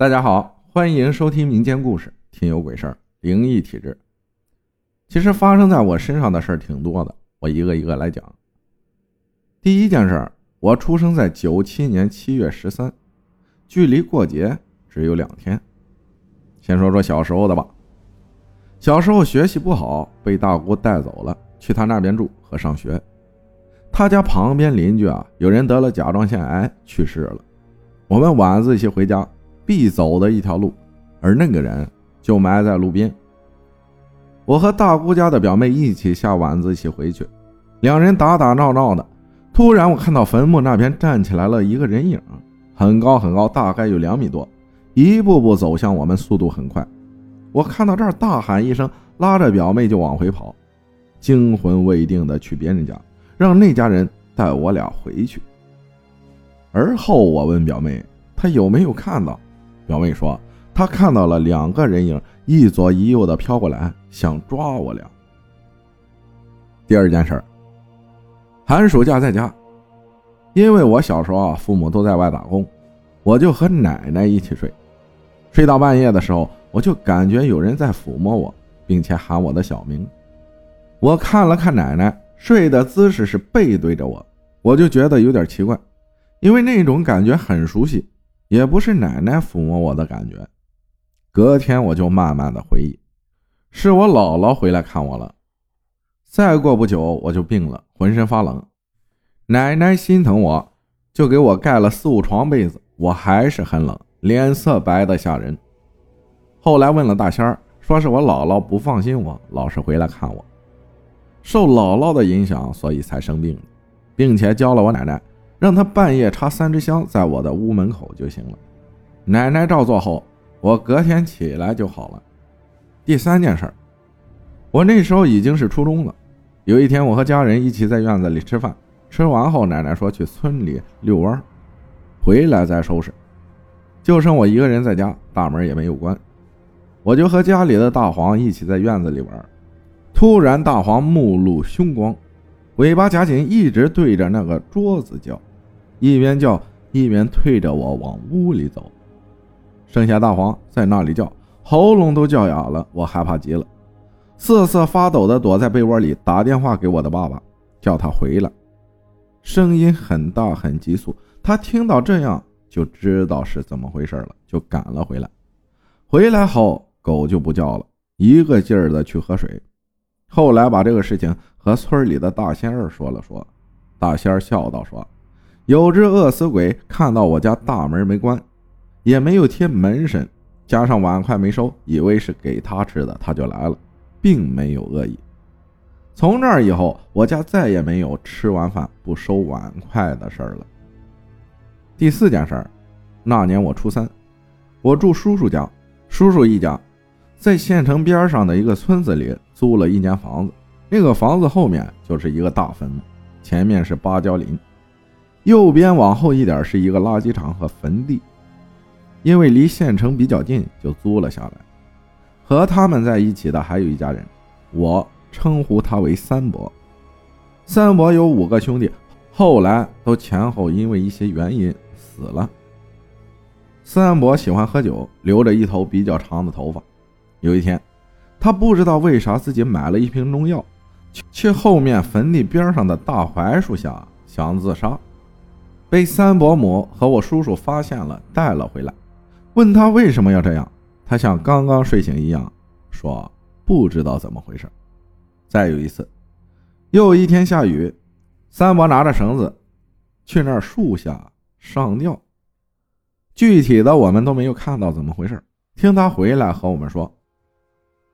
大家好，欢迎收听民间故事《听有鬼事儿》，灵异体质。其实发生在我身上的事儿挺多的，我一个一个来讲。第一件事，我出生在九七年七月十三，距离过节只有两天。先说说小时候的吧。小时候学习不好，被大姑带走了，去她那边住和上学。她家旁边邻居啊，有人得了甲状腺癌去世了。我们晚自习回家。必走的一条路，而那个人就埋在路边。我和大姑家的表妹一起下晚自习回去，两人打打闹闹的。突然，我看到坟墓那边站起来了一个人影，很高很高，大概有两米多，一步步走向我们，速度很快。我看到这儿，大喊一声，拉着表妹就往回跑，惊魂未定的去别人家，让那家人带我俩回去。而后，我问表妹，她有没有看到？表妹说，她看到了两个人影，一左一右的飘过来，想抓我俩。第二件事儿，寒暑假在家，因为我小时候啊，父母都在外打工，我就和奶奶一起睡。睡到半夜的时候，我就感觉有人在抚摸我，并且喊我的小名。我看了看奶奶睡的姿势是背对着我，我就觉得有点奇怪，因为那种感觉很熟悉。也不是奶奶抚摸我的感觉，隔天我就慢慢的回忆，是我姥姥回来看我了。再过不久我就病了，浑身发冷，奶奶心疼我，就给我盖了四五床被子，我还是很冷，脸色白的吓人。后来问了大仙儿，说是我姥姥不放心我，老是回来看我，受姥姥的影响，所以才生病，并且教了我奶奶。让他半夜插三支香在我的屋门口就行了。奶奶照做后，我隔天起来就好了。第三件事，我那时候已经是初中了。有一天，我和家人一起在院子里吃饭，吃完后，奶奶说去村里遛弯，回来再收拾。就剩我一个人在家，大门也没有关，我就和家里的大黄一起在院子里玩。突然，大黄目露凶光，尾巴夹紧，一直对着那个桌子叫。一边叫一边推着我往屋里走，剩下大黄在那里叫，喉咙都叫哑了。我害怕极了，瑟瑟发抖的躲在被窝里，打电话给我的爸爸，叫他回来。声音很大很急促，他听到这样就知道是怎么回事了，就赶了回来。回来后，狗就不叫了，一个劲儿的去喝水。后来把这个事情和村里的大仙儿说了说，大仙儿笑道说。有只饿死鬼看到我家大门没关，也没有贴门神，加上碗筷没收，以为是给他吃的，他就来了，并没有恶意。从那以后，我家再也没有吃完饭不收碗筷的事儿了。第四件事儿，那年我初三，我住叔叔家，叔叔一家在县城边上的一个村子里租了一间房子，那个房子后面就是一个大坟墓，前面是芭蕉林。右边往后一点是一个垃圾场和坟地，因为离县城比较近，就租了下来。和他们在一起的还有一家人，我称呼他为三伯。三伯有五个兄弟，后来都前后因为一些原因死了。三伯喜欢喝酒，留着一头比较长的头发。有一天，他不知道为啥自己买了一瓶中药，去后面坟地边上的大槐树下想自杀。被三伯母和我叔叔发现了，带了回来，问他为什么要这样，他像刚刚睡醒一样，说不知道怎么回事。再有一次，又一天下雨，三伯拿着绳子去那树下上吊，具体的我们都没有看到怎么回事。听他回来和我们说，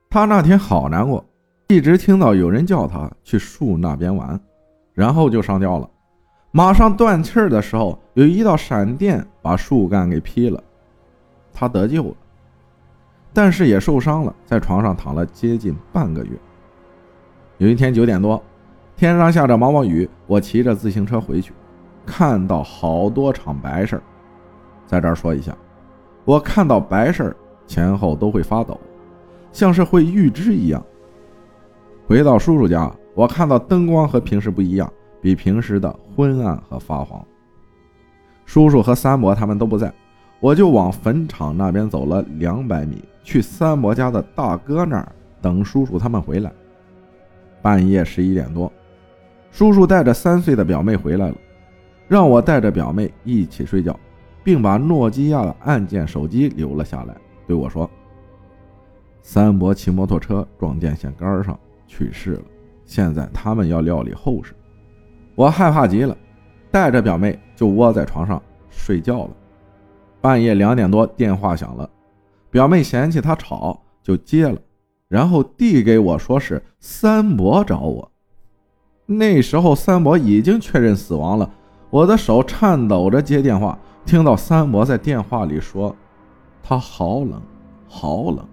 他那天好难过，一直听到有人叫他去树那边玩，然后就上吊了。马上断气儿的时候，有一道闪电把树干给劈了，他得救了，但是也受伤了，在床上躺了接近半个月。有一天九点多，天上下着毛毛雨，我骑着自行车回去，看到好多场白事儿。在这儿说一下，我看到白事儿前后都会发抖，像是会预知一样。回到叔叔家，我看到灯光和平时不一样。比平时的昏暗和发黄。叔叔和三伯他们都不在，我就往坟场那边走了两百米，去三伯家的大哥那儿等叔叔他们回来。半夜十一点多，叔叔带着三岁的表妹回来了，让我带着表妹一起睡觉，并把诺基亚的按键手机留了下来，对我说：“三伯骑摩托车撞电线杆上去世了，现在他们要料理后事。”我害怕极了，带着表妹就窝在床上睡觉了。半夜两点多，电话响了，表妹嫌弃他吵，就接了，然后递给我说是三伯找我。那时候三伯已经确认死亡了，我的手颤抖着接电话，听到三伯在电话里说：“他好冷，好冷。”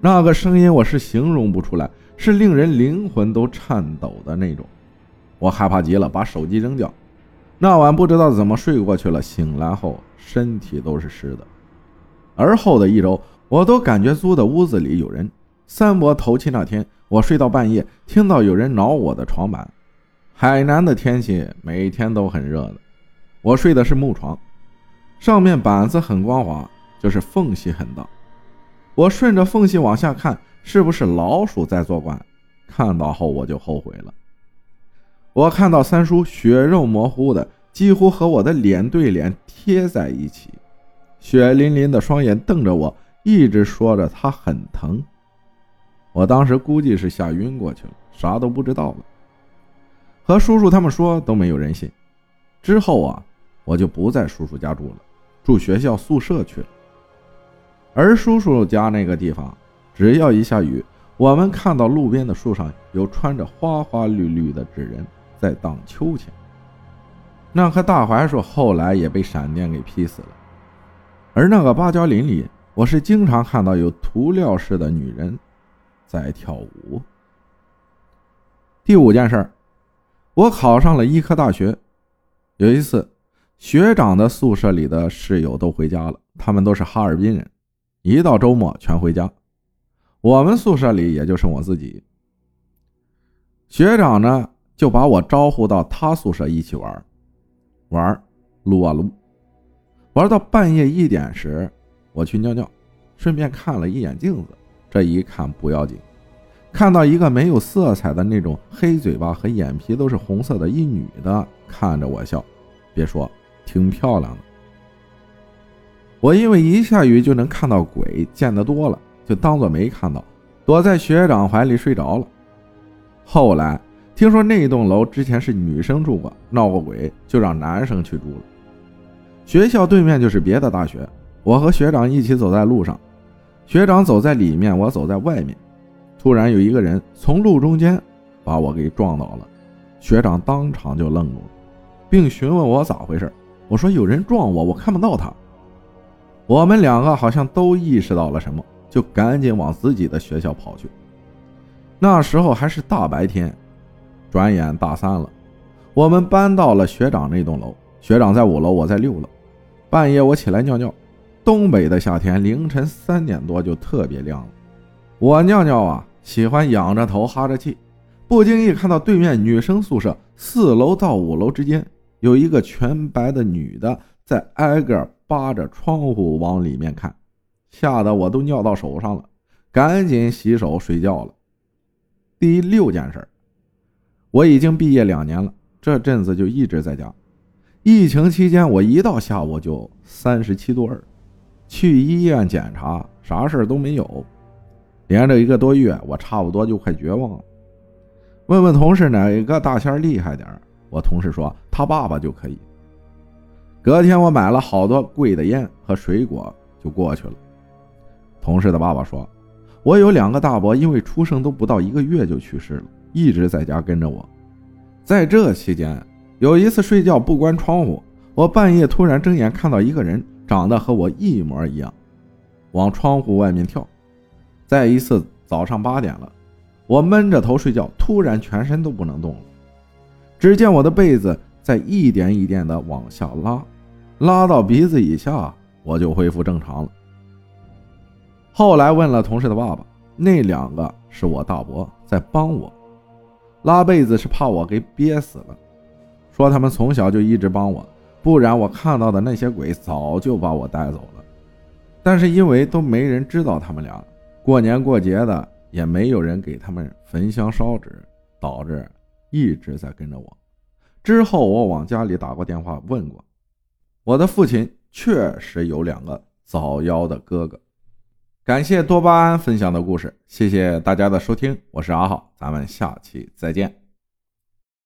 那个声音我是形容不出来，是令人灵魂都颤抖的那种。我害怕极了，把手机扔掉。那晚不知道怎么睡过去了，醒来后身体都是湿的。而后的一周，我都感觉租的屋子里有人。三伯头七那天，我睡到半夜，听到有人挠我的床板。海南的天气每天都很热的，我睡的是木床，上面板子很光滑，就是缝隙很大。我顺着缝隙往下看，是不是老鼠在作怪？看到后我就后悔了。我看到三叔血肉模糊的，几乎和我的脸对脸贴在一起，血淋淋的双眼瞪着我，一直说着他很疼。我当时估计是吓晕过去了，啥都不知道了。和叔叔他们说都没有人信。之后啊，我就不在叔叔家住了，住学校宿舍去了。而叔叔家那个地方，只要一下雨，我们看到路边的树上有穿着花花绿绿的纸人。在荡秋千。那棵大槐树后来也被闪电给劈死了，而那个芭蕉林里，我是经常看到有涂料式的女人在跳舞。第五件事儿，我考上了医科大学。有一次，学长的宿舍里的室友都回家了，他们都是哈尔滨人，一到周末全回家。我们宿舍里也就剩我自己。学长呢？就把我招呼到他宿舍一起玩，玩撸啊撸，玩到半夜一点时，我去尿尿，顺便看了一眼镜子。这一看不要紧，看到一个没有色彩的那种黑嘴巴和眼皮都是红色的一女的看着我笑，别说挺漂亮的。我因为一下雨就能看到鬼，见得多了，就当做没看到，躲在学长怀里睡着了。后来。听说那一栋楼之前是女生住过，闹过鬼，就让男生去住了。学校对面就是别的大学，我和学长一起走在路上，学长走在里面，我走在外面。突然有一个人从路中间把我给撞倒了，学长当场就愣住了，并询问我咋回事。我说有人撞我，我看不到他。我们两个好像都意识到了什么，就赶紧往自己的学校跑去。那时候还是大白天。转眼大三了，我们搬到了学长那栋楼。学长在五楼，我在六楼。半夜我起来尿尿，东北的夏天凌晨三点多就特别亮了。我尿尿啊，喜欢仰着头哈着气，不经意看到对面女生宿舍四楼到五楼之间有一个全白的女的在挨个扒着窗户往里面看，吓得我都尿到手上了，赶紧洗手睡觉了。第六件事儿。我已经毕业两年了，这阵子就一直在家。疫情期间，我一到下午就三十七度二，去医院检查，啥事都没有。连着一个多月，我差不多就快绝望了。问问同事哪个大仙厉害点我同事说他爸爸就可以。隔天我买了好多贵的烟和水果就过去了。同事的爸爸说，我有两个大伯，因为出生都不到一个月就去世了。一直在家跟着我，在这期间，有一次睡觉不关窗户，我半夜突然睁眼看到一个人长得和我一模一样，往窗户外面跳。再一次早上八点了，我闷着头睡觉，突然全身都不能动了，只见我的被子在一点一点的往下拉，拉到鼻子以下，我就恢复正常了。后来问了同事的爸爸，那两个是我大伯在帮我。拉被子是怕我给憋死了，说他们从小就一直帮我，不然我看到的那些鬼早就把我带走了。但是因为都没人知道他们俩，过年过节的也没有人给他们焚香烧纸，导致一直在跟着我。之后我往家里打过电话问过，我的父亲确实有两个早夭的哥哥。感谢多巴胺分享的故事，谢谢大家的收听，我是阿浩，咱们下期再见。